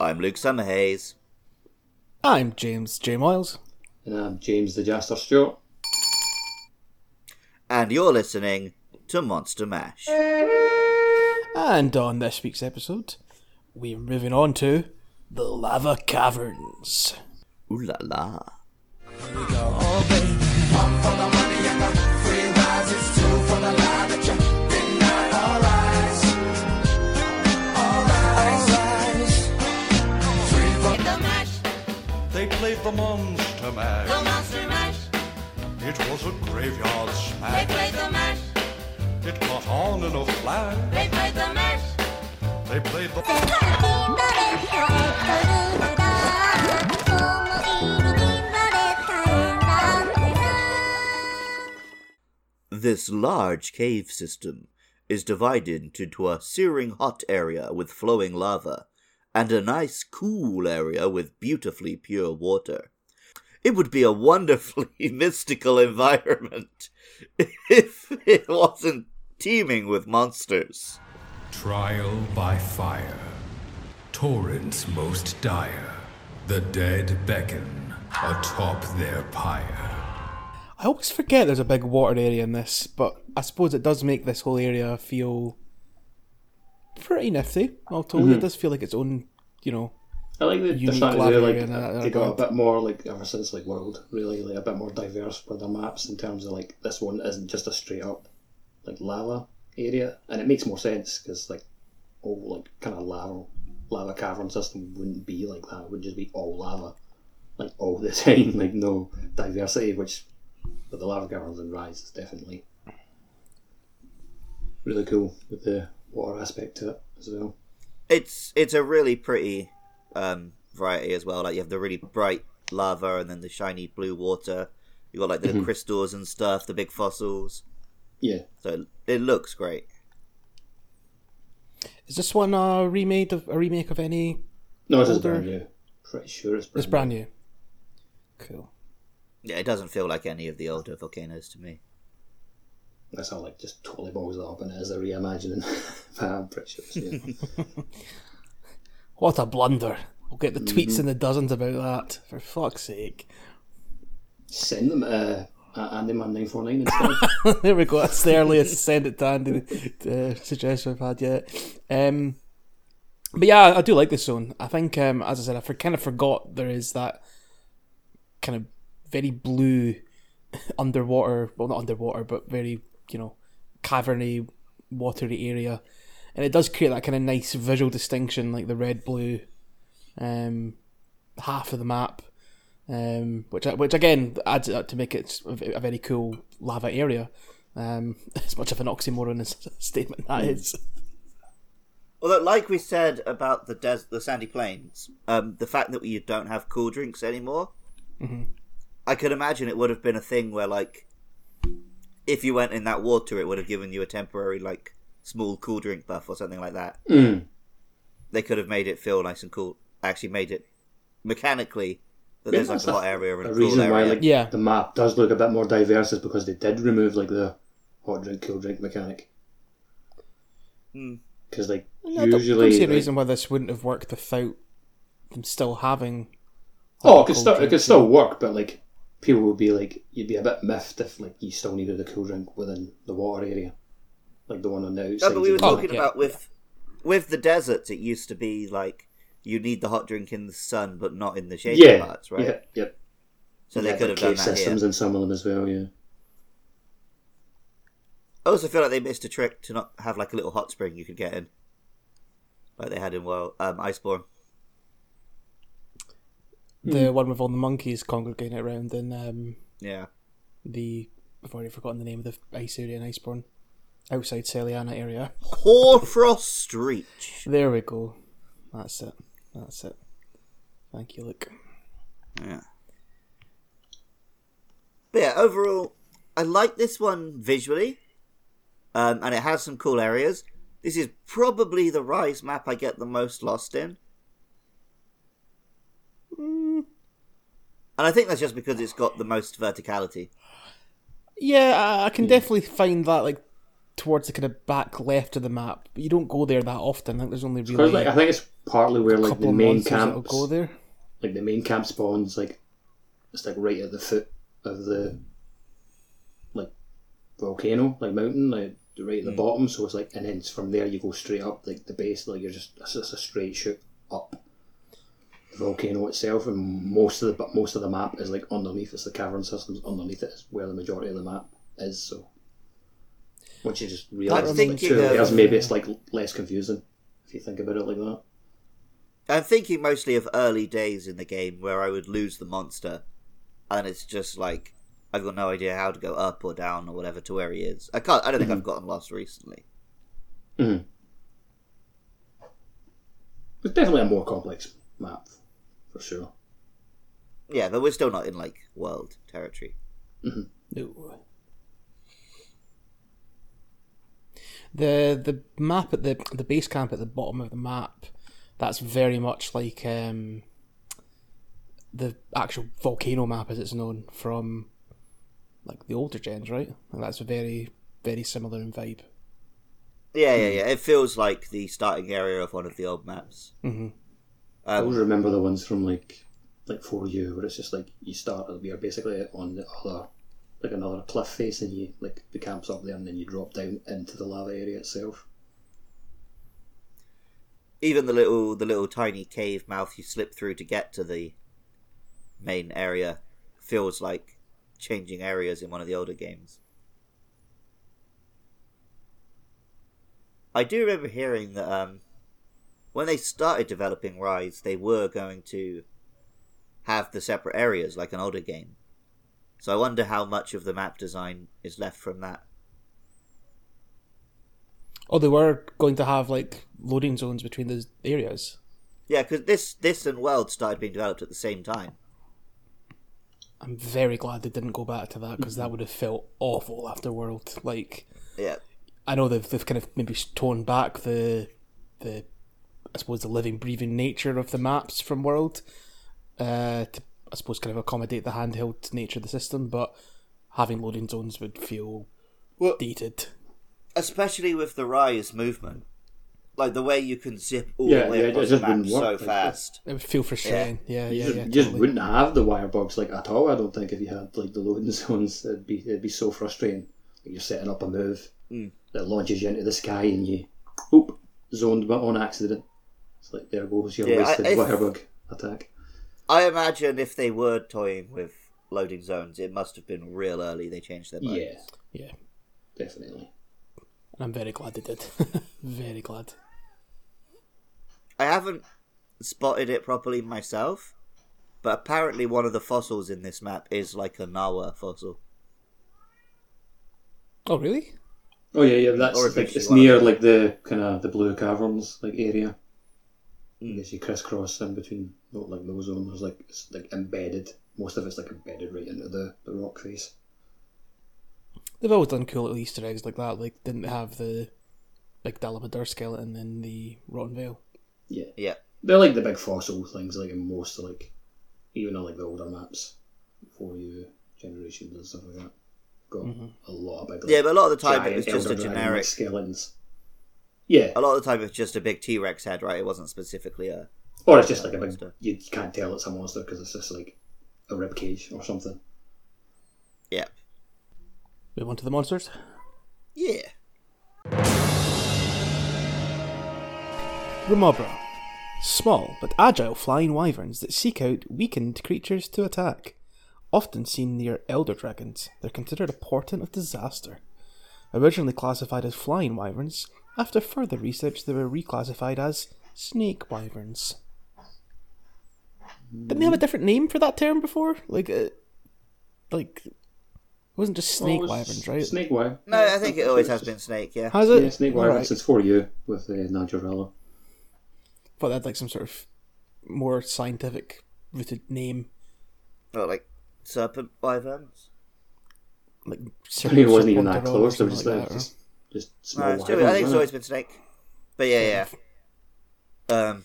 I'm Luke Summerhaze. I'm James J. Miles. And I'm James the Jaster Stewart. And you're listening to Monster Mash. And on this week's episode, we're moving on to the Lava Caverns. Ooh la la. They played the match. They played the Monster Mash. The Monster Mash. It was a graveyard smash. They played the mash. It caught on in a flash. They played the mash. They played the. This large cave system is divided into a searing hot area with flowing lava and a nice cool area with beautifully pure water. It would be a wonderfully mystical environment if it wasn't teeming with monsters. Trial by fire. Torrents most dire. The dead beckon atop their pyre. I always forget there's a big water area in this, but I suppose it does make this whole area feel pretty nifty. All told, it mm-hmm. does feel like its own, you know. I like the, Unique trying to lava like that- they got a bit more like ever since like World really like a bit more diverse with their maps in terms of like this one isn't just a straight up like lava area and it makes more sense because like all like kind of lava lava cavern system wouldn't be like that it would just be all lava like all the time like no diversity which with the lava caverns and Rise is definitely really cool with the water aspect to it as well. It's it's a really pretty um, variety as well. Like you have the really bright lava and then the shiny blue water. You got like the crystals and stuff, the big fossils. Yeah, So it, it looks great. Is this one a remake of a remake of any? no, it is Older- brand new. Pretty sure it's brand It's brand new. Cool. Yeah, it doesn't feel like any of the older volcanoes to me. That's all like just totally balls up and it is a reimagining. but I'm pretty sure yeah. What a blunder! We'll get the tweets in the dozens about that. For fuck's sake! Send them uh, at Andyman949 instead. there we go. That's the earliest send it to Andy uh, suggestion I've had yet. Um, but yeah, I do like this zone. I think, um, as I said, I for, kind of forgot there is that kind of very blue underwater, well, not underwater, but very, you know, caverny, watery area. And it does create that kind of nice visual distinction, like the red blue um, half of the map. Um, which which again adds it up to make it a very cool lava area. Um, as much of an oxymoron as a statement that is. Although, like we said about the des- the sandy plains, um, the fact that we don't have cool drinks anymore, I could imagine it would have been a thing where, like, if you went in that water, it would have given you a temporary, like, small cool drink buff or something like that. Mm. They could have made it feel nice and cool. Actually, made it mechanically that there's like a hot area and A a cool reason area. why like Yeah. the map does look a bit more diverse is because they did remove like the hot drink, cool drink mechanic. Hmm. Because like I don't- usually, don't see a like- reason why this wouldn't have worked without them still having. oh, it could cold still it could still work, but like people would be like you'd be a bit miffed if like you still needed a cool drink within the water area, like the one on the outside. No, but we were of the Oh, talking yeah, about with with the deserts. It used to be like you need the hot drink in the sun, but not in the shady yeah, parts, right? yeah, yep. So they Yeah, could like have done that systems here. in some of them as well. Yeah. I also feel like they missed a trick to not have like a little hot spring you could get in, like they had in well um, Iceborne. The Hmm. one with all the monkeys congregating around in um, Yeah, the. I've already forgotten the name of the ice area in Iceborne. Outside Seliana area. Hoarfrost Reach. There we go. That's it. That's it. Thank you, Luke. Yeah. But yeah, overall, I like this one visually, um, and it has some cool areas. This is probably the Rise map I get the most lost in. And And I think that's just because it's got the most verticality. Yeah, I, I can hmm. definitely find that like towards the kind of back left of the map. But you don't go there that often. I think there's only Because really like I think it's partly where like the main monsters that'll camps, go there. like the main camp spawns, like it's like right at the foot of the like volcano, like mountain, like right at the hmm. bottom. So it's like, and then from there you go straight up, like the base, like you're just it's just a straight shoot up the volcano itself, and most of the but most of the map is like underneath. It's the cavern systems underneath it is where the majority of the map is. So once you just realise That it's like two me of- maybe it's uh, like less confusing if you think about it like that. I'm thinking mostly of early days in the game where I would lose the monster, and it's just like I've got no idea how to go up or down or whatever to where he is. I can't. I don't think mm-hmm. I've gotten lost recently. Mm-hmm. It's definitely a more complex map, for sure. Yeah, but we're still not in like world territory. No. The the map at the the base camp at the bottom of the map, that's very much like um, the actual volcano map as it's known from like the older gens, right? And that's very very similar in vibe. Yeah, yeah, yeah. It feels like the starting area of one of the old maps. Mm-hmm. I Um, always remember the ones from like like for you where it's just like you start you're basically on the other like another cliff face and you like the camp's up there and then you drop down into the lava area itself. even the little, the little tiny cave mouth you slip through to get to the main area feels like changing areas in one of the older games. I do remember hearing that um, when they started developing Rise, they were going to have the separate areas like an older game. So I wonder how much of the map design is left from that. Oh, they were going to have like loading zones between those areas. Yeah, because this this and World started being developed at the same time. I'm very glad they didn't go back to that because that would have felt awful after World. Like, Yeah, I know they've, they've kind of maybe torn back the the I suppose the living breathing nature of the maps from World uh, to I suppose kind of accommodate the handheld nature of the system, but having loading zones would feel Well- dated. especially with the Rise movement, like the way you can zip all Yeah, the way yeah, across the map so like fast. It would feel frustrating. Yeah, You yeah, just, yeah. you just wouldn't have the wire bugs like at all. I don't think if you had like the loading zones, it'd be it'd be so frustrating. Like, you're setting up a move that launches you into the sky and you, oop, zoned but on accident. It's like there goes your Yeah, wasted if- wire attack. I imagine if they were toying with loading zones, it must have been real early. They changed their minds. Yeah, Yeah, definitely. and I'm very glad they did. very glad. I haven't spotted it properly myself, but apparently one of the fossils in this map is like a Nawa fossil. Oh, really? Oh yeah, yeah. That's Or like, it's near like the kind of the blue caverns like area. Mm. I guess you crisscross in between not like those zones. There's like it's like embedded. Most of it's like embedded right into the, the rock face. They've always done cool little Easter eggs like that. Like, didn't they have the big Dalamadur skeleton in the Rotten Vale? Yeah, Yeah. they're like the big fossil things. Like in most like even on like the older maps, 4U generations and stuff like that. Got a lot of big. Like, Yeah, but a lot of the time it was just a generic. like, skeletons. Yeah, A lot of the time it's just a big T Rex head, right? It wasn't specifically a. or it's just like a big. You can't tell it's a monster because it's just like a rib cage or something. Yeah. Move on to the monsters. Yeah. Remobra. Small but agile flying wyverns that seek out weakened creatures to attack. Often seen near elder dragons, they're considered a portent of disaster. Originally classified as flying wyverns, after further research they were reclassified as snake wyverns. Didn't they have a different name for that term before? Like, uh, like, it wasn't just snake Well, it's wyverns, right? Snake wyvern. No, I think it always has been Snake, yeah. Has it? Yeah, snake wyvern Alright. since 4U with uh, Najarala. Thought they had like some sort of more scientific rooted name, Or like Serpent Wyverns. Like. I mean, it wasn't even that close. They were just like like, that, just, just small it's still. I think it's always been Snake. But yeah, yeah. Um,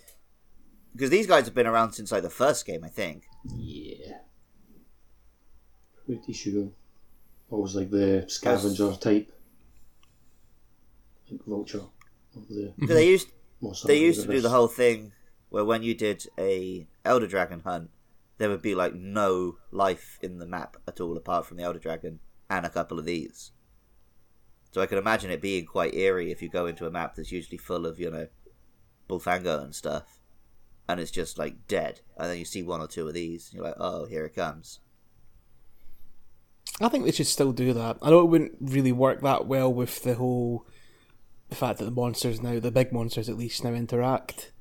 because these guys have been around since like the first game, I think. Yeah. Pretty sure. Always like the scavenger type. Like vulture the They used they used to do the whole thing where when you did a Elder Dragon hunt, there would be like no life in the map at all apart from the Elder Dragon and a couple of these. So I can imagine it being quite eerie if you go into a map that's usually full of, you know, Bullfango and stuff. And it's just like dead. And then you see one or two of these, and you're like, oh, here it comes. I think they should still do that. I know it wouldn't really work that well with the whole the fact that the monsters now, the big monsters at least now interact.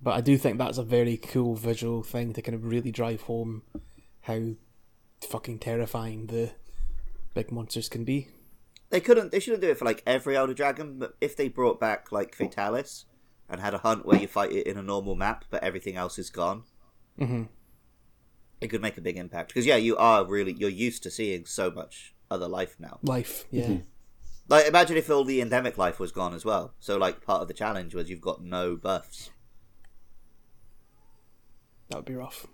But I do think that's a very cool visual thing to kind of really drive home how fucking terrifying the big monsters can be. They couldn't. They shouldn't do it for like every Elder Dragon, but if they brought back like Fatalis and had a hunt where you fight it in a normal map, but everything else is gone, hmm it could make a big impact. Because yeah, you are really you're used to seeing so much other life now. Life, yeah. Like imagine if all the endemic life was gone as well. So like part of the challenge was you've got no buffs. That would be rough.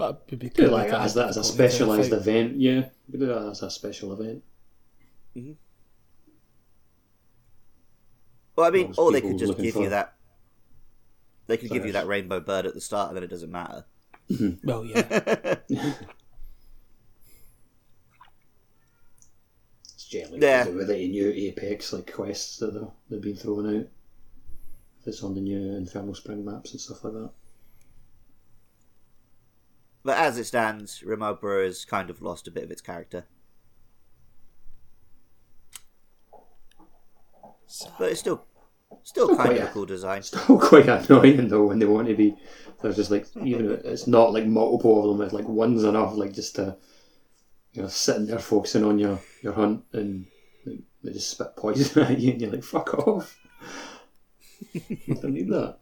But it would be Do cool like as that as a specialised event, yeah. We do that as a special event. Mm-hmm. Well, I mean, Those or they could just give for- you that. They could give you that rainbow bird at the start, and then it doesn't matter. Mm-hmm. Well, yeah. It's generally Yeah. yeah. with any new Apex like quests that they're, they've been throwing out. If it's on the new Infernal Spring maps and stuff like that. But as it stands, Remobra has kind of lost a bit of its character. But it's still, still Still kind quite of a cool design. Still quite annoying though when they want to be. They're just like even if it's not like multiple of them. It's like one's enough, like just to you know sitting there focusing on your your hunt and like, they just spit poison at you and you're like fuck off. I don't need that.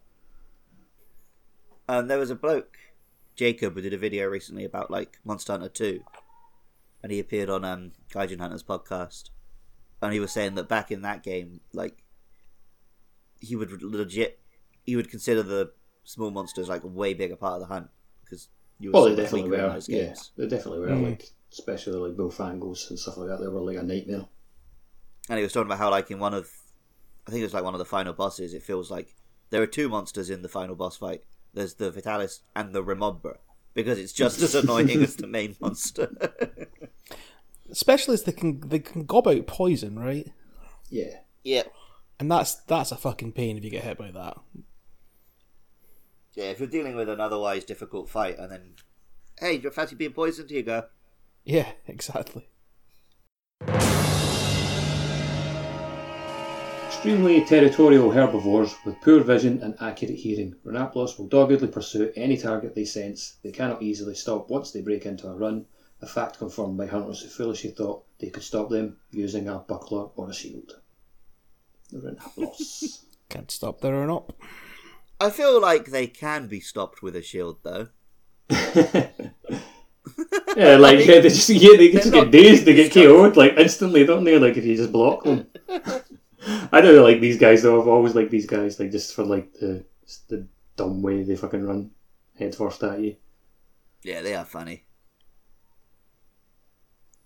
And there was a bloke, Jacob, who did a video recently about like Monster Hunter 2. And he appeared on um, Gaijin Hunters podcast. And he was saying that back in that game, like, he would legit, he would consider the small monsters like a way bigger part of the hunt. Because you were Well, so they much definitely weaker in were. those Yeah, games. they definitely were. Like especially like Bullfangos and stuff like that. They were like a nightmare. And he was talking about how, like, in one of, I think it was like one of the final bosses, it feels like there are two monsters in the final boss fight. There's the Fatalis and the Remobra. Because it's just as annoying as the main monster. Especially as they can they can gob out poison, right? Yeah. yeah. And that's that's a fucking pain if you get hit by that. Yeah, if you're dealing with an otherwise difficult fight and then, hey, do you fancy being poisoned? Here you go. Yeah, exactly. Extremely territorial herbivores with poor vision and accurate hearing, Renaplos will doggedly pursue any target they sense. They cannot easily stop once they break into a run, a fact confirmed by hunters who foolishly thought they could stop them using a buckler or a shield. The Renaplos. Can't stop there or not. I feel like they can be stopped with a shield, though. yeah, like yeah, they just, yeah, they just get dazed, they get KO'd like instantly, don't they? Like if you just block them. I don't like these guys though. I've always liked these guys, like just for like the the dumb way they fucking run head first at you. Yeah, they are funny.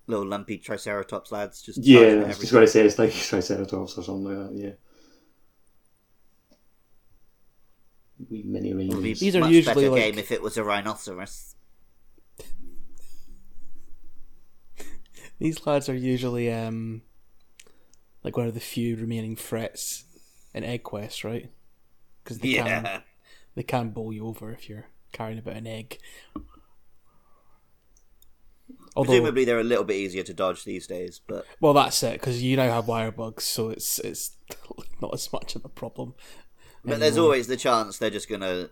Little lumpy Triceratops lads just Yeah, that's just what I say. It's like Triceratops or something like that. Yeah. Wee mini be rangers. These are much usually better like- game if it was a rhinoceros. These lads are usually um like one of the few remaining threats in Egg Quest, right? Because they Yeah. can they can bowl you over if you're carrying about an egg. Although, Presumably they're a little bit easier to dodge these days, but well, that's it because you now have wire bugs, so it's it's not as much of a problem. but there's always the chance they're just gonna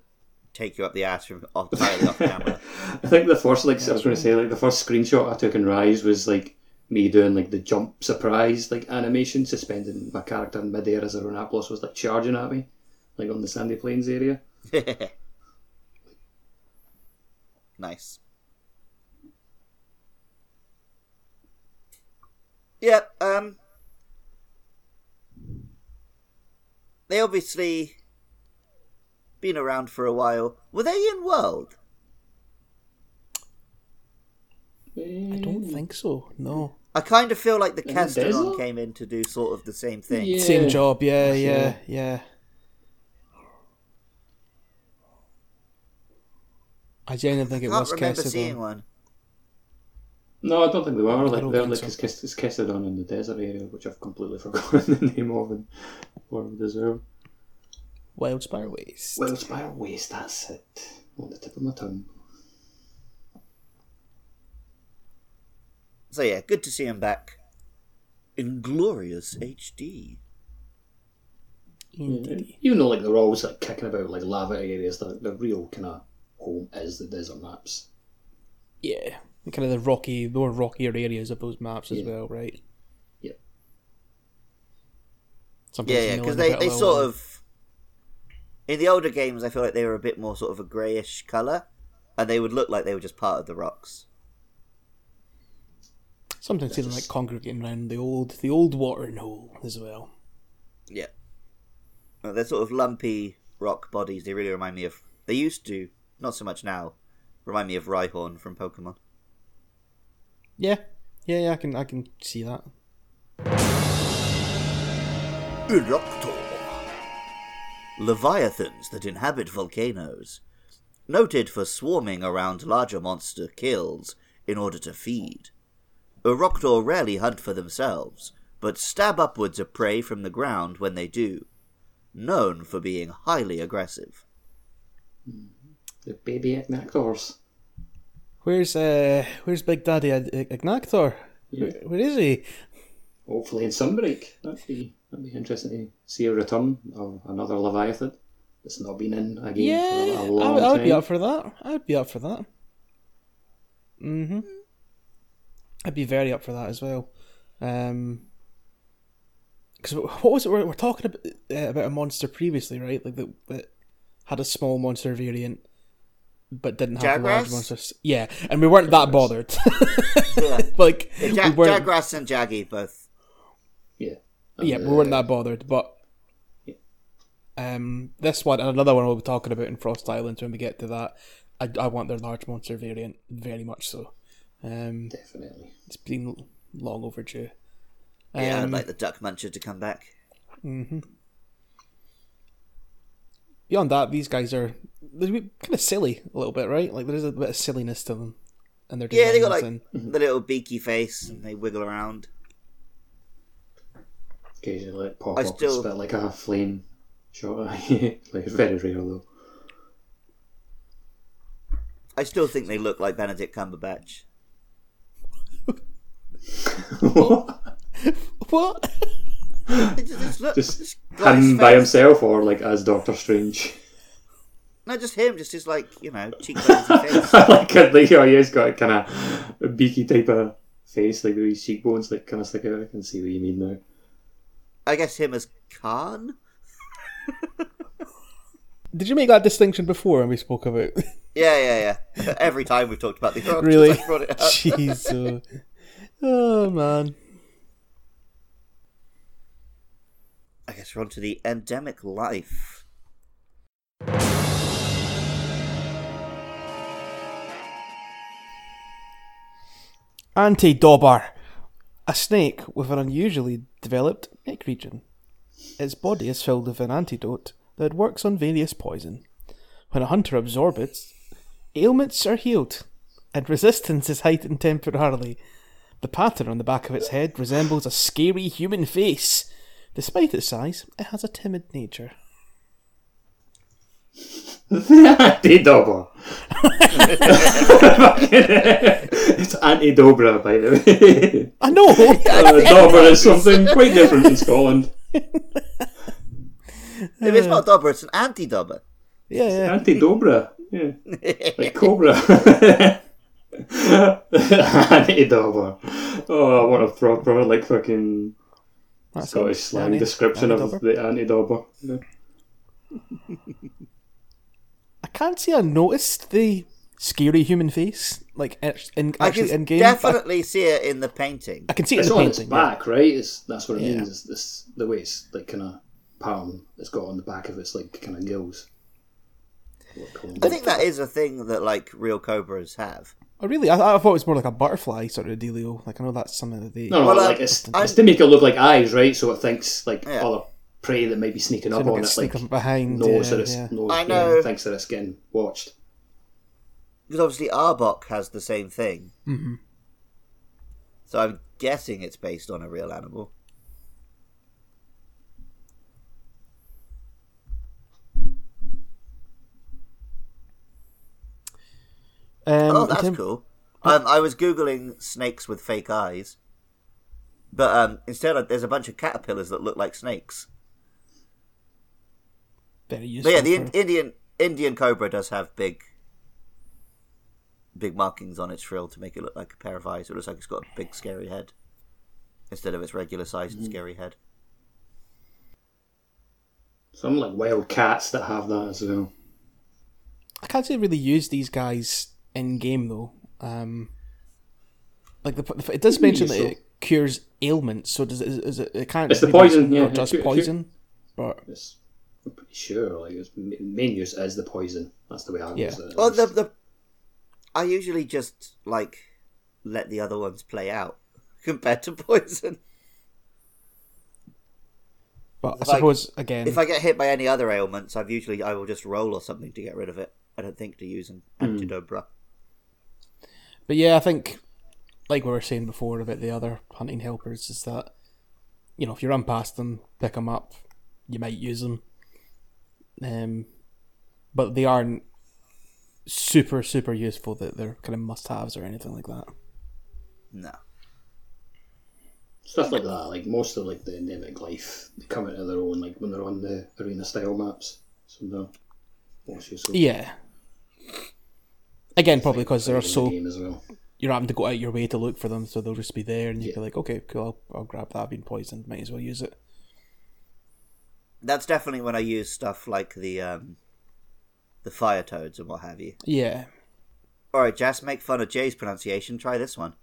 take you up the ass from off, entirely off camera. I think the first, like I was going to say, like the first screenshot I took in Rise was like me doing like the jump surprise like animation, suspending my character in midair as a Renaplos was like charging at me, like on the sandy plains area. nice. Yep. Um. They obviously been around for a while. Were they in World? I don't think so. No. I kind of feel like the the came in to do sort of the same thing. Yeah. Same job. Yeah, for yeah, sure. yeah. I genuinely think I it can't was remember seeing one. No, I don't think they were. Like don't they're like so. it's, Kes- Kestodon in the desert area, which I've completely forgotten the name of and what it deserve. Wild Spire Waste. Well, Spire Waste, that's it. On the tip of my tongue. So yeah, good to see him back in glorious HD. Indeed. Even though like they're always like kicking about like lava areas, the, the real kind of home is the desert maps. Yeah. Kind of the rocky, more rockier areas of those maps as Yeah. well, right? Yep. Sometimes Yeah, you yeah, because they, they sort little- of in the older games, I feel like they were a bit more sort of a greyish color, and they would look like they were just part of the rocks. Sometimes see them like congregating around the old, the old watering hole as well. Yeah, Uh, they're sort of lumpy rock bodies. They really remind me of. They used to, not so much now. Remind me of Rhyhorn from Pokemon. Yeah, yeah, yeah. I can, I can see that. Uroktor. Leviathans that inhabit volcanoes. Noted for swarming around larger monster kills in order to feed. Uroktor rarely hunt for themselves, but stab upwards a prey from the ground when they do. Known for being highly aggressive. The baby Agnaktors. Where's uh, where's Big Daddy Ag- Ag- Agnaktor? Where, where is he? Hopefully in Sunbreak. That'd be that'd be interesting to see a return of another Leviathan that's not been in a game Yeah, for a I, long would- I would time. be up for that. I would be up for that. Mm-hmm. I'd be very up for that as well. Um, because what was it? We're, we're talking about, uh, about a monster previously, right? Like that, that had a small monster variant, but didn't have a large monster. Yeah, and we weren't that bothered. Yeah. like Ja- we weren't. Jagras and Jaggi both. Yeah. yeah, we weren't that bothered, but. Um, this one and another one we'll be talking about in Frost Islands when we get to that. I, I want their large monster variant very much so. Um, Definitely. it's been long overdue. Yeah, I'd Um, like the Duck Muncher to come back. Beyond that, these guys are they're kind of silly a little bit, right? Like there's a bit of silliness to them, and their Yeah, they got designs like and the little beaky face and they wiggle around. Occasionally like pop I up still- and spit like a flame shot. like very rare though. I still think they look like Benedict Cumberbatch. What? They just, just look, Just just him by himself or like as Doctor Strange. No, just him, just his like you know cheekbones and face. Like it, like oh, he's got a kind of beaky type of face, like these cheekbones like kind of stick out. I can see what you mean now. I guess him as Khan. Did you make that distinction before when we spoke about? Yeah, yeah, yeah. Every time we've talked about the Orcs, really? I brought it up. Jeez. uh, oh man. I guess we're on to the endemic life. Antidobber, a snake with an unusually developed neck region. Its body is filled with an antidote that works on various poison. When a hunter absorbs it, ailments are healed, and resistance is heightened temporarily. The pattern on the back of its head resembles a scary human face. Despite its size, it has a timid nature. Anti-Dobra. it's anti-Dobra, by the way. I know! Uh, Dobra is something quite different in Scotland. If it's not Dobber, it's an anti-Dobber. yeah, yeah. Anti-Dobra, yeah. Like Cobra. Anti-Dobra. Oh, what a proper, like, fucking That's Scottish it. slang Anti- description of the anti-Dobra. Yeah. I can't say I noticed the scary human face, like in, I actually can in game. definitely see it in the painting. I can see it It's in the on its painting. yeah. back, right? It's, that's what it Yeah. means. It's this, the way it's, like, kind of palm. it's got on the back of its, like, kind of gills. I think that is a thing that like real cobras have. Oh, really? I, I thought it was more like a butterfly sort of dealio. Like I know that's something that they. No, no, Well, like it's, I'm- it's to make it look like eyes, right? So it thinks like Yeah. other prey that might be sneaking up So it on it, like sneak up behind, knows yeah, that it's yeah. knows, I yeah, know. thinks that it's getting watched. Because obviously Arbok has the same thing. Mm-hmm. So I'm guessing it's based on a real animal. Um, oh, that's term- cool. Um, I was googling snakes with fake eyes, but um, instead of, there's a bunch of caterpillars that look like snakes. Very But useful. yeah, the in- Indian Indian cobra does have big, big markings on its frill to make it look like a pair of eyes. It looks like it's got a big scary head instead of its regular size and scary head. Some like wild cats that have that as well. I can't say really use these guys in game though. Um, like the, it does mention that so. it cures ailments. So does it? Is it, it can't. It's the poison, be- yeah, Not just cure- cure- poison, but It's, I'm pretty sure like its ma- main use is the poison. That's the way I Yeah. use it. Well, the the I usually just like let the other ones play out compared to poison. but I If I- suppose again. If I get hit by any other ailments, I've usually I will just roll or something to get rid of it. I don't think to use an antidobra. But yeah, I think, like we were saying before about the other hunting helpers, is that you know if you run past them, pick them up, you might use them, um, but they aren't super super useful. That they're kind of must haves or anything like that. No. stuff like that. Like most of like the endemic life, they come into their own. Like when they're on the arena style maps. So no. Yeah. Again, probably because they're in the so well. you're having to go out your way to look for them, so they'll just be there, and you'd Yeah. be like, okay, cool, I'll, I'll grab that. I've been poisoned, might as well use it. That's definitely when I use stuff like the um the fire toads and what have you. Yeah. Alright, Jas, make fun of Jay's pronunciation, try this one.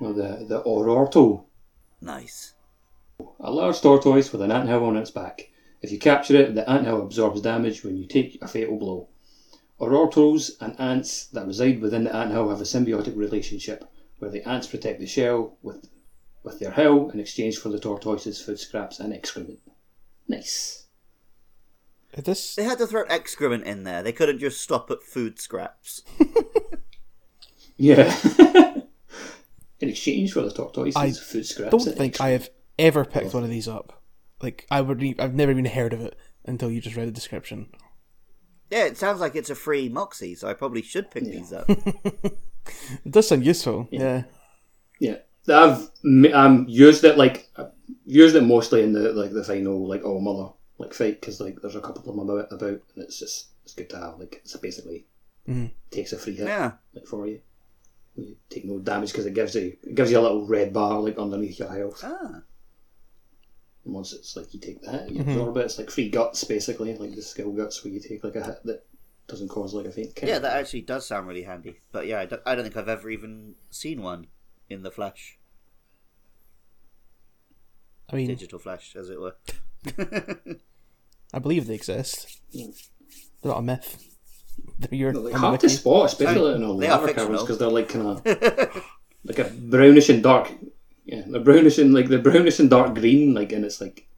Well, the the Ororto, Nice. a large tortoise with an anthill on its back. If you capture it, the anthill absorbs damage when you take a fatal blow. Orortos and ants that reside within the anthill have a symbiotic relationship, where the ants protect the shell with with their hill in exchange for the tortoise's food scraps and excrement. Nice. This They had to throw excrement in there. They couldn't just stop at food scraps. Yeah. in exchange for the tortoise's I food scraps. I don't and think I have ever picked one of these up. Like I would, I've never even heard of it until you just read the description. Yeah, it sounds like it's a free Moxie, so I probably should pick these up. It does sound useful. Yeah. Yeah, I've m- um used it like I've used it mostly in the like the final like all mother like fight because like there's a couple of them about about and it's just it's good to have like it's basically takes a free hit Yeah. like for you. You take no damage because it gives you it gives you a little red bar like underneath your health. Ah. And once it's like you take that, you mm-hmm. absorb it. It's like free guts basically, like the skill guts where you take like a hit that doesn't cause like a faint kick. Yeah, that actually does sound really handy. But yeah, I don't, I don't think I've ever even seen one in the flesh. I mean, Digital flesh, as it were. I believe they exist. They're not a myth. They're your They're like on the hard to spot, especially in all They are lava because they're like kind of like a brownish and dark. Yeah, they're brownish and like the brownish and dark green, like and it's like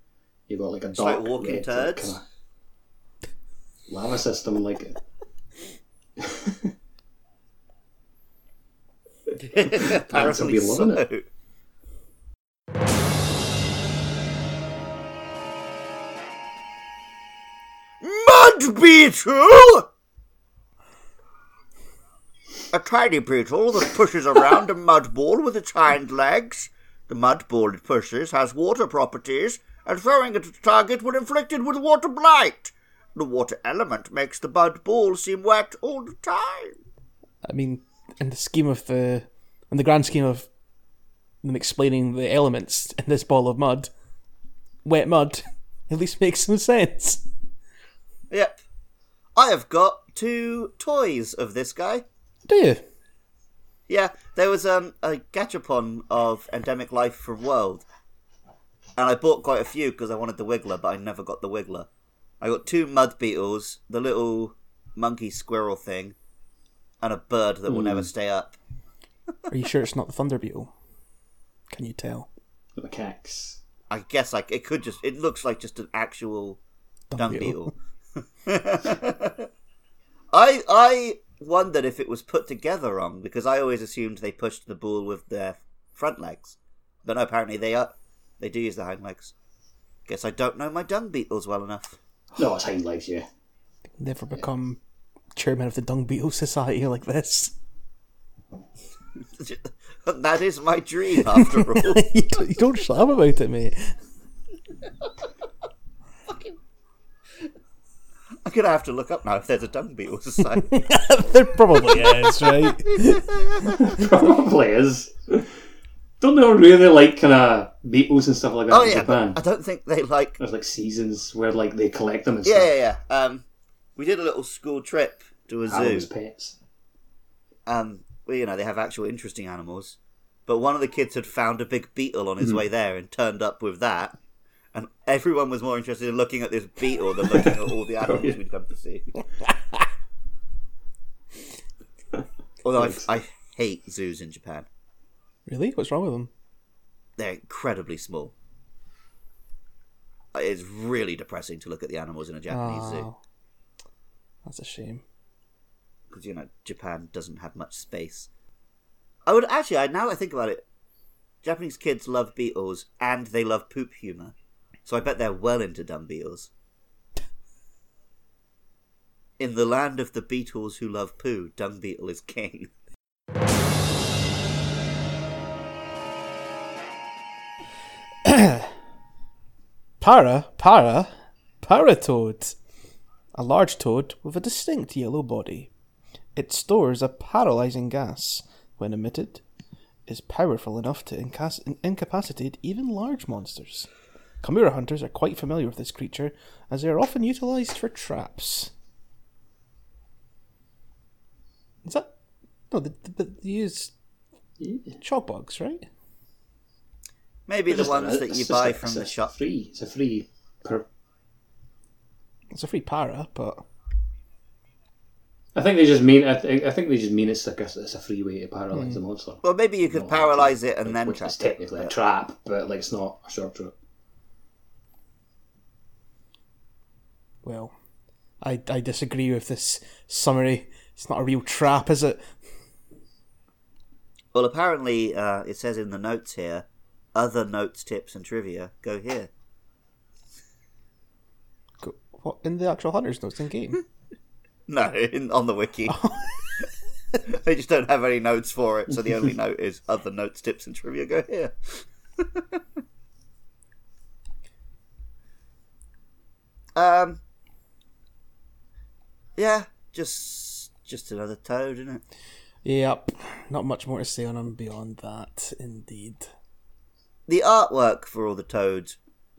you got like a like dark walking red, turds. like, lava system, like Ants will be loving so. it. Mud beetle! A tiny beetle that pushes around a mud ball with its hind legs. The mud ball it pushes has water properties, and throwing it at a target will inflict it with water blight. The water element makes the mud ball seem wet all the time. I mean, in the scheme of the, in the grand scheme of them explaining the elements in this ball of mud, wet mud at least makes some sense. Yep. I have got two toys of this guy. Do you? Yeah, there was um, a gachapon of Endemic Life from World, and I bought quite a few because I wanted the Wiggler, but I never got the Wiggler. I got two mud beetles, the little monkey squirrel thing, and a bird that will never stay up. Are you sure it's not the thunder beetle? Can you tell? The macaques. I guess like it could just. It looks like just an actual dung, beetle. I I wondered if it was put together wrong because I always assumed they pushed the bull with their front legs, but no, apparently they are. They do use the hind legs. Guess I don't know my dung beetles well enough. No, it's hind legs, yeah. Never become chairman of the Dung Beetle Society like this. that is my dream, after all. you, don't, you don't shut up about it, mate. I'm gonna have to look up now if there's a dung beetle society. there probably is, right? Probably is. Don't they really like kind of beetles and stuff like that oh in yeah, Japan? I don't think they like. There's like seasons where like they collect them and Yeah, stuff. yeah, yeah. Um, we did a little school trip to a zoo. Animals, pets. um, well, you know, they have actual interesting animals. But one of the kids had found a big beetle on his way there and turned up with that. And everyone was more interested in looking at this beetle than looking at all the oh, animals we'd come to see. Although I, I hate zoos in Japan. Really? What's wrong with them? They're incredibly small. Uh, it's really depressing to look at the animals in a Japanese zoo. Oh, that's a shame. because you know Japan doesn't have much space. I would actually, I now I think about it, Japanese kids love beetles and they love poop humor, so I bet they're well into dumb beetles. In the land of the beetles who love poo, dung beetle is king. Para, para, paratoad. A large toad with a distinct yellow body. It stores a paralyzing gas. When emitted, is powerful enough to incas- incapacitate even large monsters. Kamura hunters are quite familiar with this creature, as they are often utilized for traps. Is that no? They, they, they use chalk bugs, right? Maybe the Just a- ones that you buy a- from the shop. Free. It's a free. Per, It's a free para, but I think they just mean. I, th- I think they just mean it's like a, it's a free way to paralyze hmm. the monster. Well, maybe you could Not paralyze it like- and then which trap is it. technically a trap, but like it's not a sharp trap. Well, I I disagree with this summary. It's not a real trap, is it? Well, apparently, uh, it says in the notes here, other notes, tips, and trivia go here. Go- What in the actual hunters notes in game? No, in, on the wiki. they just don't have any notes for it, so the only note is other notes, tips, and trivia go here. um, yeah, just just another toad, isn't it? yep, not much more to say on them beyond that. Indeed. The artwork for all the toads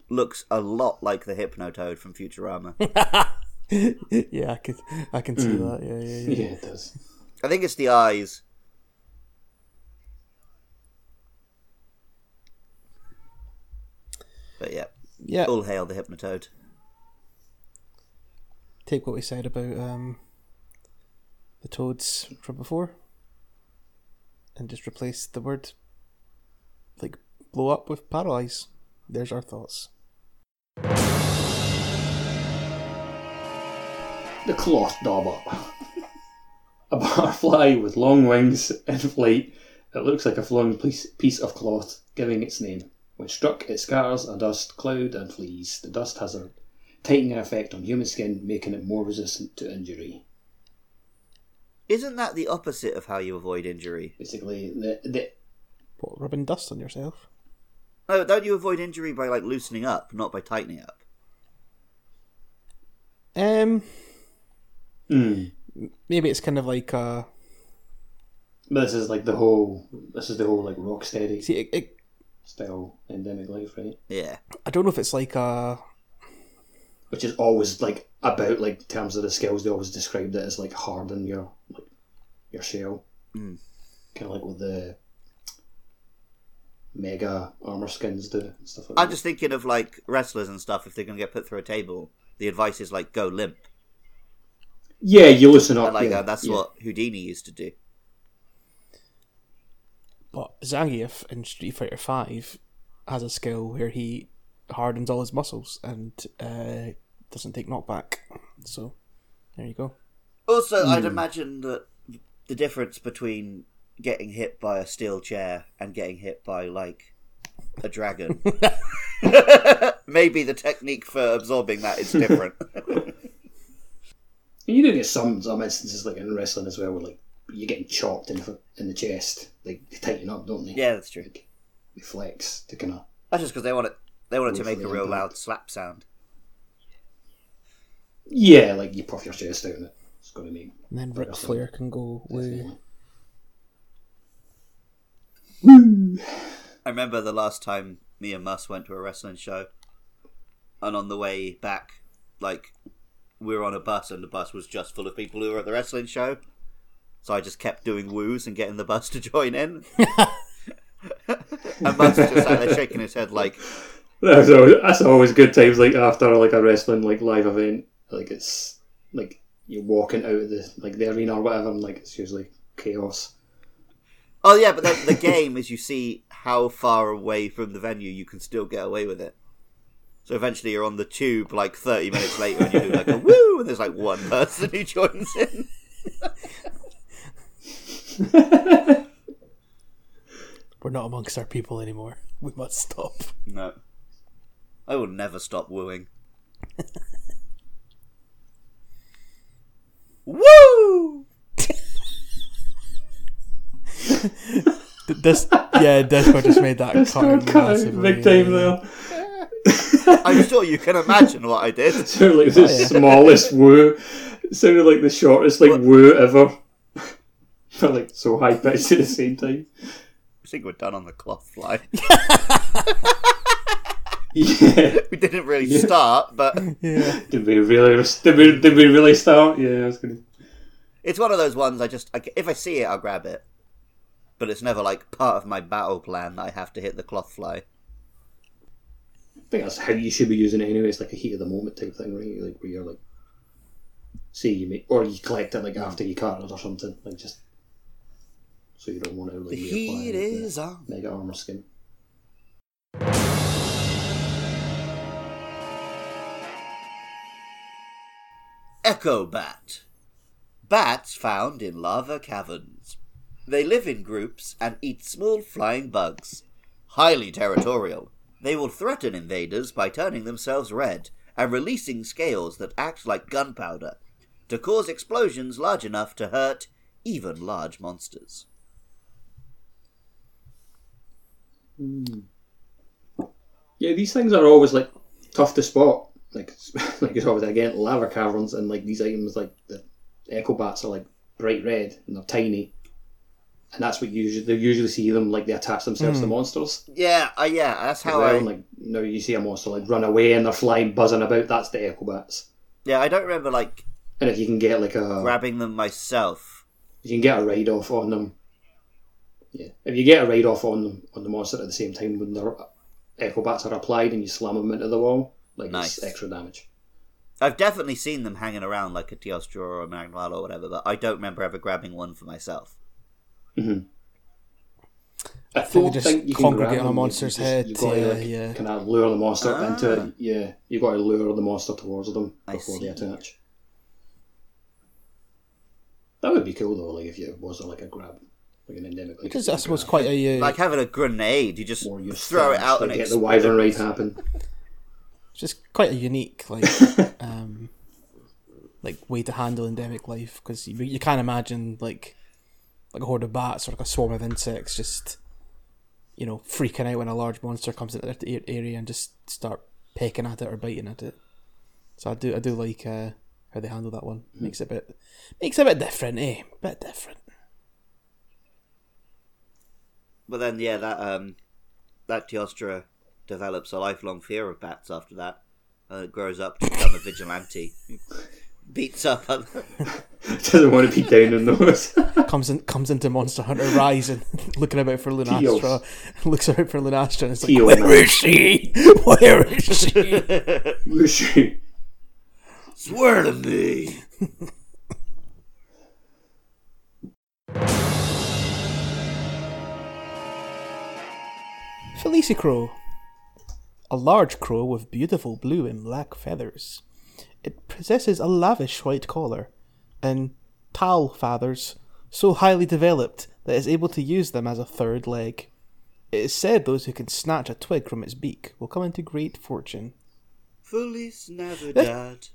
looks a lot like the Hypnotoad from Futurama. yeah, I can I can see mm. that. Yeah, yeah, yeah. Yeah, it does. I think it's the eyes. But yeah, Yeah, all hail the Hypnotoad. Take what we said about um, the toads from before, and just replace the word like blow up with paralyze. There's our thoughts. The cloth dauber. A butterfly with long wings in flight. It looks like a piece, piece of cloth, giving its name. When struck, it scatters a dust cloud and flees. The dust has a tightening effect on human skin, making it more resistant to injury. Isn't that the opposite of how you avoid injury? Basically, the, the What rubbing dust on yourself? No, don't you avoid injury by like loosening up, not by tightening up? Um, mm. maybe it's kind of like uh, But this is like the whole. This is the whole like rock steady see, it, it, style endemic life, right? Yeah. I don't know if it's like uh, Which is always like about like in terms of the skills. They always described it as like harden your like your shell, Mm. kind of like what the mega armor skins do and stuff like I'm that. just thinking of like wrestlers and stuff if they're going to get put through a table. the advice is like go limp. Yeah, you loosen up. And like yeah, uh, that's yeah. what Houdini used to do. But Zangief in Street Fighter Five has a skill where he hardens all his muscles and uh, doesn't take knockback. So there you go. Also, I'd Hmm. imagine that the difference between getting hit by a steel chair and getting hit by like a dragon. Maybe the technique for absorbing that is different. And you do get some some instances like in wrestling as well, where like you're getting chopped in the, in the chest. Like they tighten up, don't they? yeah, that's true. Like, they flex to kind of. That's just because they want it. They wanted to make a real impact. loud slap sound. Yeah, like you puff your chest out and it. It's going to make. And then Ric Flair can go woo. I remember the last time me and Mus went to a wrestling show, and on the way back, like we were on a bus, and the bus was just full of people who were at the wrestling show. So I just kept doing woos and getting the bus to join in. and Mus was just sat there shaking his head like, That's always, that's always good times. Like after like a wrestling like live event, like it's like you're walking out of the like the arena or whatever, and like it's usually chaos. "Oh yeah," but then the game is you see how far away from the venue you can still get away with it. So eventually you're on the tube like 30 minutes later and you do like a woo and there's like one person who joins in. We're not amongst our people anymore. We must stop. No. I will never stop wooing. Woo! This, yeah, Discord just made that cut massively. big time yeah. there. I'm sure you can imagine what I did. Sounded like the oh, yeah. smallest woo. Sounded like the shortest like woo ever. but like so high pitched at the same time. I think we're done on the cloth fly. Yeah. We didn't really start, but Yeah. Did we really? Did we? Did we really start? Yeah, I was gonna. it's one of those ones I just, I, if I see it, I'll grab it. But it's never like part of my battle plan that I have to hit the cloth fly. I think that's how you should be using it anyway. It's like a heat of the moment type thing, right? Like where you're like, see you make, or you collect it like after you cut it or something, like just so you don't want to like The reapply heat the is on. mega armor skin. Echo Bat. Bats found in lava caverns. They live in groups and eat small flying bugs. Highly territorial, they will threaten invaders by turning themselves red and releasing scales that act like gunpowder to cause explosions large enough to hurt even large monsters. Hmm. Yeah, these things are always like tough to spot. Like, like it's always again lava caverns and like these items like the echo bats are like bright red and they're tiny, and that's what you usually they usually see them like they attach themselves to monsters. Yeah, uh, yeah, that's how I. like now you see a monster like run away and they're flying buzzing about. That's the echo bats. Yeah, I don't remember like And if you can get like a grabbing them myself. you can get a ride off on them. Yeah, if you get a ride off on them on the monster at the same time when their echo bats are applied and you slam them into the wall, like Nice. it's extra damage. I've definitely seen them hanging around like a Teostra or a Magmal or whatever, but I don't remember ever grabbing one for myself. I think they don't just think you can congregate grab on a them. You- monster's just- head, You've got yeah, to like, yeah. kind of lure the monster into Ah. it. Yeah, you've got to lure the monster towards them before they attach. That would be cool though, like if you was like a grab, like an endemic. Like Which is, I suppose, quite a. Uh, Like having a grenade, you just throw it out and get it the wyvern ride happen. just quite a unique like um like way to handle endemic life because you, you can't imagine like like a horde of bats or like a swarm of insects just you know freaking out when a large monster comes into their area and just start pecking at it or biting at it. So i do i do like uh how they handle that one. Makes it a bit makes it a bit different eh? A bit different. But then, yeah, that um, that Teostra develops a lifelong fear of bats after that. Uh, grows up to become a vigilante. Beats up other... Doesn't want to be down in those. comes in comes into monster hunter rise and looking about for lunastra looks out for lunastra and it's like Teal where man. is she where is she Whooshy. Swear to me. Felicicrow. A large crow with beautiful blue and black feathers. It possesses a lavish white collar and tal feathers so highly developed that it is able to use them as a third leg. It is said those who can snatch a twig from its beak will come into great fortune. Feliz Navidad.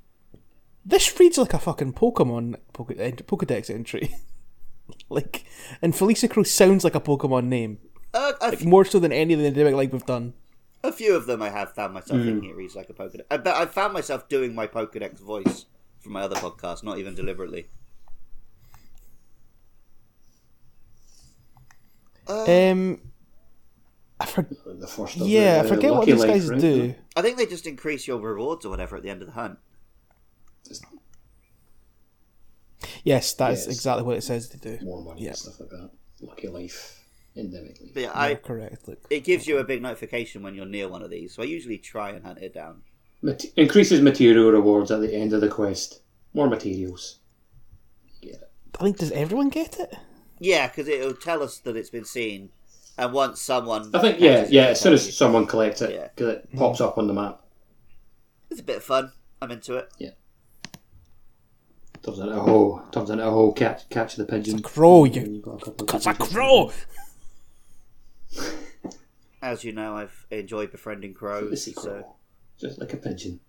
This reads like a fucking Pokemon Poke- Pokedex entry. like, and Felicicrow sounds like a Pokemon name. Uh, Like, more so than any of the endemic like we've done. A few of them I have found myself in here. reads like a Pokedex. I bet I found myself doing my Pokedex voice from my other podcast, not even deliberately. Um, I for- The first yeah, the, I forget what these Life, guys right? do. I think they just increase your rewards or whatever at the end of the hunt. Yes, that is Yes. exactly what it says to do. More money Yeah. and stuff like that. Lucky Life, endemically. But yeah, I, I correct. Look, it gives you a big notification when you're near one of these. So I usually try and hunt it down. Mat- increases material rewards at the end of the quest. More materials. Get it. I think does everyone get it? Yeah, because it'll tell us that it's been seen, and once someone, I think yeah, yeah. As soon as you. someone collects it, Yeah. because it pops up on the map. it's a bit of fun. I'm into it. Yeah. Turns into a whole, turns into oh, a whole catch, catch the pigeon. Crow, And you. you've got a couple of Cause a pigeons. crow. As you know, I've enjoyed befriending crows. Let's see So. just like a pigeon.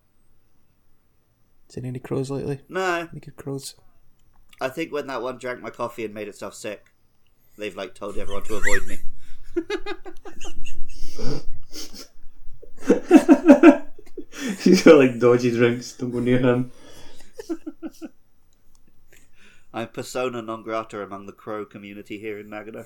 Seen any crows lately? No, Any good crows? I think when that one drank my coffee and made itself sick, they've like told everyone to avoid me. He's got like dodgy drinks. Don't go near him. I'm persona non grata among the crow community here in Magada.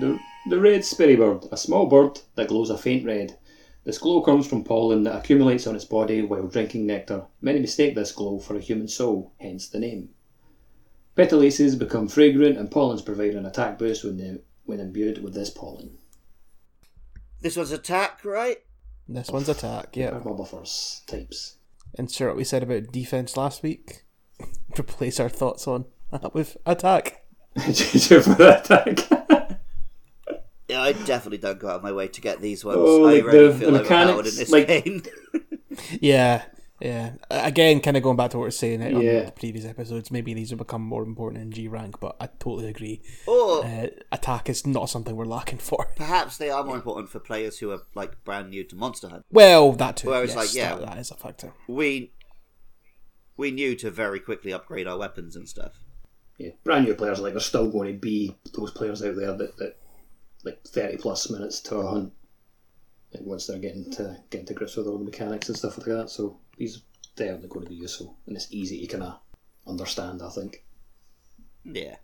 The, the red Spiribird, a small bird that glows a faint red. This glow comes from pollen that accumulates on its body while drinking nectar. Many mistake this glow for a human soul, hence the name. Petalaces become fragrant and pollens provide an attack boost when, they, when imbued with this pollen. This one's attack, right? This one's attack. Yeah. Are buffers types. Insert what we said about defense last week. Replace our thoughts on that with attack. Ginger for attack. Yeah, I definitely don't go out of my way to get these ones. Oh, I like really the- feel the overpowered in mechanics, this like- game. Yeah, yeah. Again, kind of going back to what we were saying on Yeah. the previous episodes, maybe these will become more important in G rank, but I totally agree. or Uh, attack is not something we're lacking for. perhaps they are more important for players who are like brand new to Monster Hunt. Well, that too. Whereas, yes, like, yeah. that, that is a factor. We we knew to very quickly upgrade our weapons and stuff. yeah, brand new players like there's still going to be those players out there that, that like thirty plus minutes to a hunt. And once they're getting to getting to grips with all the mechanics and stuff like that, so these definitely going to be useful and it's easy to kind of understand. I think. Yeah.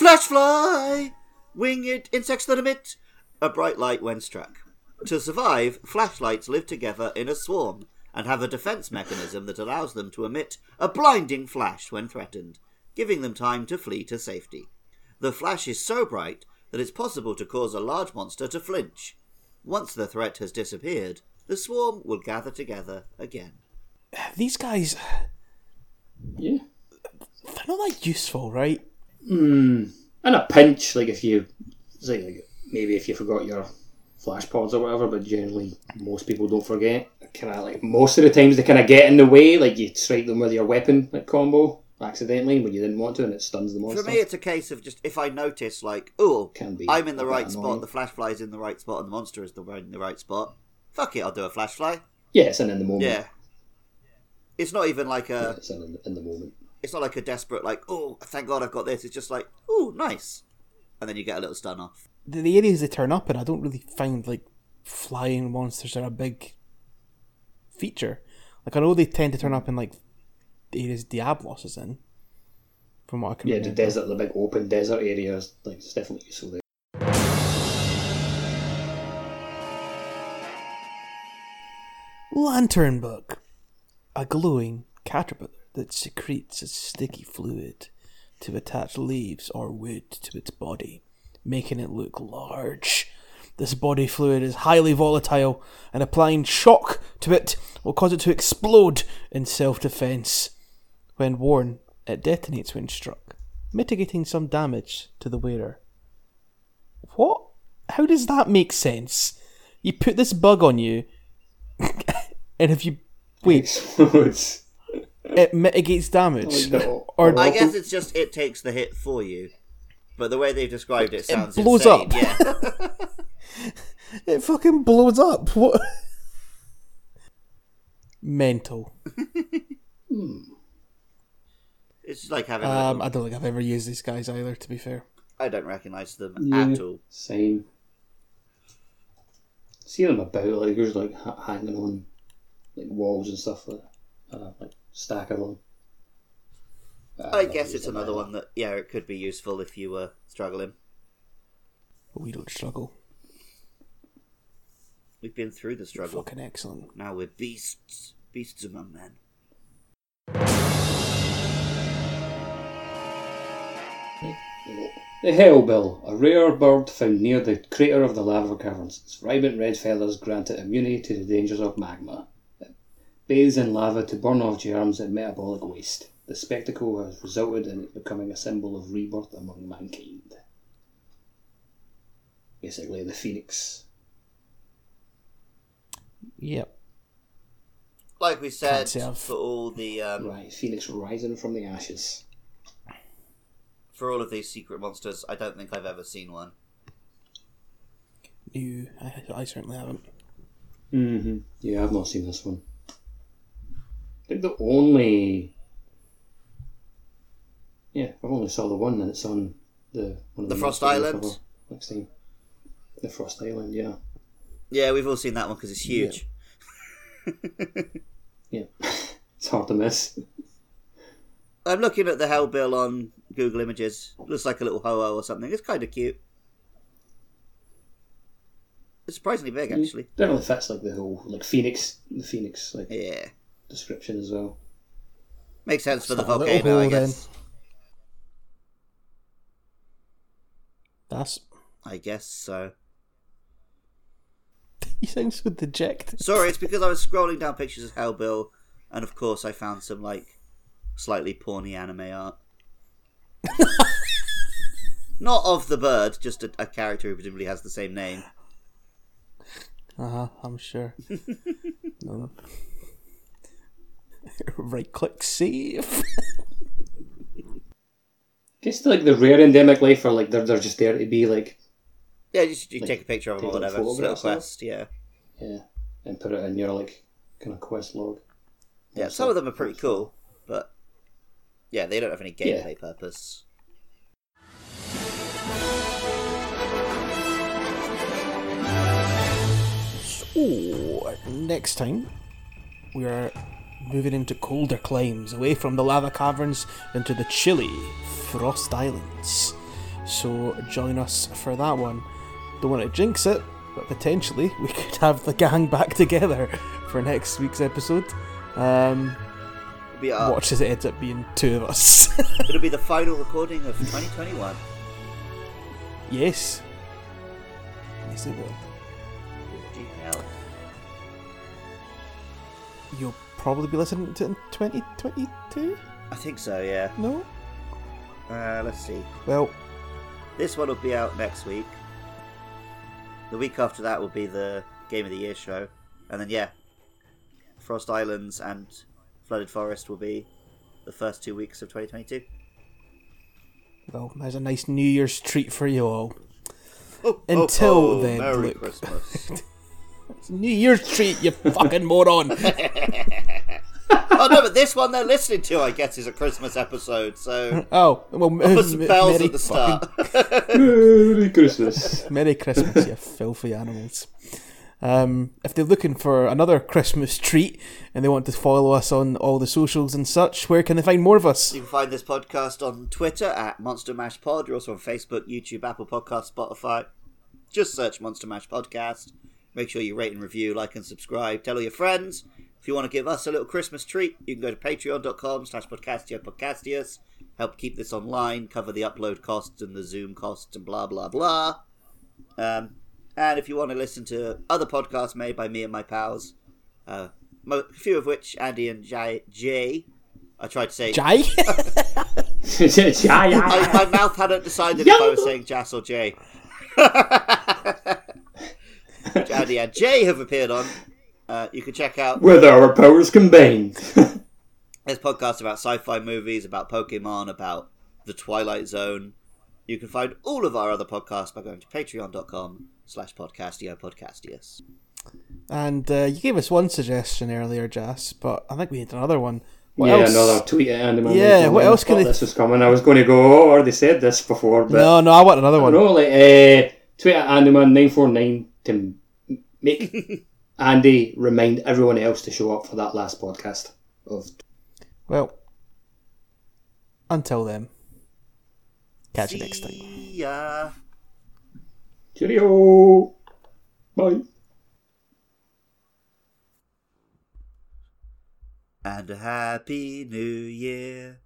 Flashfly! Winged insects that emit a bright light when struck. To survive, flashflies live together in a swarm and have a defense mechanism that allows them to emit a blinding flash when threatened, giving them time to flee to safety. The flash is so bright that it's possible to cause a large monster to flinch. Once the threat has disappeared, the swarm will gather together again. These guys, Yeah. they're not that useful, right? Hmm. And a pinch, like if you say like maybe if you forgot your flash pods or whatever, but generally most people don't forget. Kind of like most of the times they kind of get in the way, like you strike them with your weapon like combo accidentally when you didn't want to, and it stuns the monster. For me, it's a case of just if I notice, like, oh, I'm in the a bit right annoying. spot, the flash fly's in the right spot, and the monster is the in the right spot. Fuck it, I'll do a flash fly. yeah, it's in, in the moment. Yeah. It's not even like a. It's in, in the moment. It's not like a desperate like. Oh, thank God I've got this. It's just like, oh, nice, and then you get a little stun off. The, the areas they turn up in, I don't really find like flying monsters are a big feature. Like I know they tend to turn up in like the areas Diablos is in. From what I can Yeah, the desert, the big open desert areas, like it's definitely useful there. Lantern bug, a glowing caterpillar. that secretes a sticky fluid to attach leaves or wood to its body, making it look large. This body fluid is highly volatile, and applying shock to it will cause it to explode in self defense. When worn, it detonates when struck, mitigating some damage to the wearer. What? How does that make sense? You put this bug on you, and if you wait, Explodes. it mitigates damage. Oh, no. Or I guess it's just it takes the hit for you. But the way they've described it sounds it blows insane. up. Yeah. it fucking blows up. What? Mental. It's like having. Um, I don't think I've ever used these guys either. To be fair, I don't recognise them Yeah. at all. Same. See them about, like, there's like hanging on like walls and stuff, like, uh, like stack of them. Uh, I guess it's another one that yeah, it could be useful if you were struggling. but we don't struggle. We've been through the struggle. Fucking excellent. Now we're beasts, beasts among men. The Hellbill, a rare bird found near the crater of the lava caverns. Its vibrant red feathers grant it immunity to the dangers of magma. It bathes in lava to burn off germs and metabolic waste. The spectacle has resulted in it becoming a symbol of rebirth among mankind. Basically, the phoenix. Yep. Like we said, Can't say I've- for all the um, Right, phoenix rising from the ashes. For all of these secret monsters, I don't think I've ever seen one. You, I, I certainly haven't. Mm-hmm. Yeah, I've not seen this one. I think the only. Yeah, I've only saw the one, and it's on the one of The the Frost Island? cover Next time. The Frost Island, yeah, Yeah, we've all seen that one because it's huge. yeah. it's hard to miss. I'm looking at the Hellbill on Google Images. Looks like a little ho-oh or something. It's kind of cute. It's surprisingly big, mm. actually. Definitely fits like the whole like Phoenix, the Phoenix like Yeah. description as well. Makes sense for the It's not a volcano, I hole, then. guess. That's. I guess so. You sound so dejected. Sorry, it's because I was scrolling down pictures of Hellbill, and of course I found some, like, slightly porny anime art. Not of the bird, just a, a character who presumably has the same name. Uh huh. I'm sure. no. right click save. Guess like the rare endemic life or like they're they're just there to be like Yeah, you, you Like, take a picture of them or whatever. It's a little of it? quest, yeah. yeah, and put it in your like kind of quest log. Yeah, some of them are pretty cool, but yeah, they don't have any Yeah. gameplay purpose. So, next time, we are moving into colder climes, away from the lava caverns into the chilly Frost Islands. So, join us for that one. Don't want to jinx it, but potentially we could have the gang back together for next week's episode. Um, It'll be, our, watch as it ends up being two of us. it'll be the final recording of 2021. yes. Yes, it will. You'll probably be listening to it in 2022? I think so, yeah. No? Uh, let's see. Well, This one will be out next week. The week after that will be the Game of the Year show. And then, yeah, Frost Islands and Flooded Forest will be the first two weeks of 2022. well, there's a nice New Year's treat for you all. Oh, oh Until oh, oh, then, Merry look. Christmas. New Year's treat, you fucking moron! oh no, but this one they're listening to, I guess, is a Christmas episode. So Oh, well, m- put some m- bells Merry at the start. Merry Christmas. Merry Christmas, you filthy animals. Um, if they're looking for another Christmas treat and they want to follow us on all the socials and such, where can they find more of us? You can find this podcast on Twitter at Monster Mash Pod. You're also on Facebook, YouTube, Apple Podcast, Spotify. Just search Monster Mash Podcast. Make sure you rate and review, like and subscribe. Tell all your friends. If you want to give us a little Christmas treat, you can go to patreon.com slash podcastio podcastius, help keep this online, cover the upload costs and the Zoom costs and blah, blah, blah. Um, and if you want to listen to other podcasts made by me and my pals, uh, a few of which Andy and Jay, Jay I tried to say. Jay. yeah, yeah. I, my mouth hadn't decided if I was saying Jas or Jay. which Andy and Jay have appeared on. Uh, you can check out With our powers combined. There's podcasts about sci-fi movies, about Pokemon, about the Twilight Zone. You can find all of our other podcasts by going to patreon.com slash podcastio podcastius. and uh, you gave us one suggestion earlier, Jas, but I think we need another one. What yeah, else? another tweet at Andy Man. Yeah, what else can thought I- this was coming? I was going to go, oh, I already said this before, but No, no, I want another one. no, like, uh, tweet at AndyMan949 to make Andy remind everyone else to show up for that last podcast of Well, until then, catch you next time. See ya. Cheerio. Bye. And a happy new year.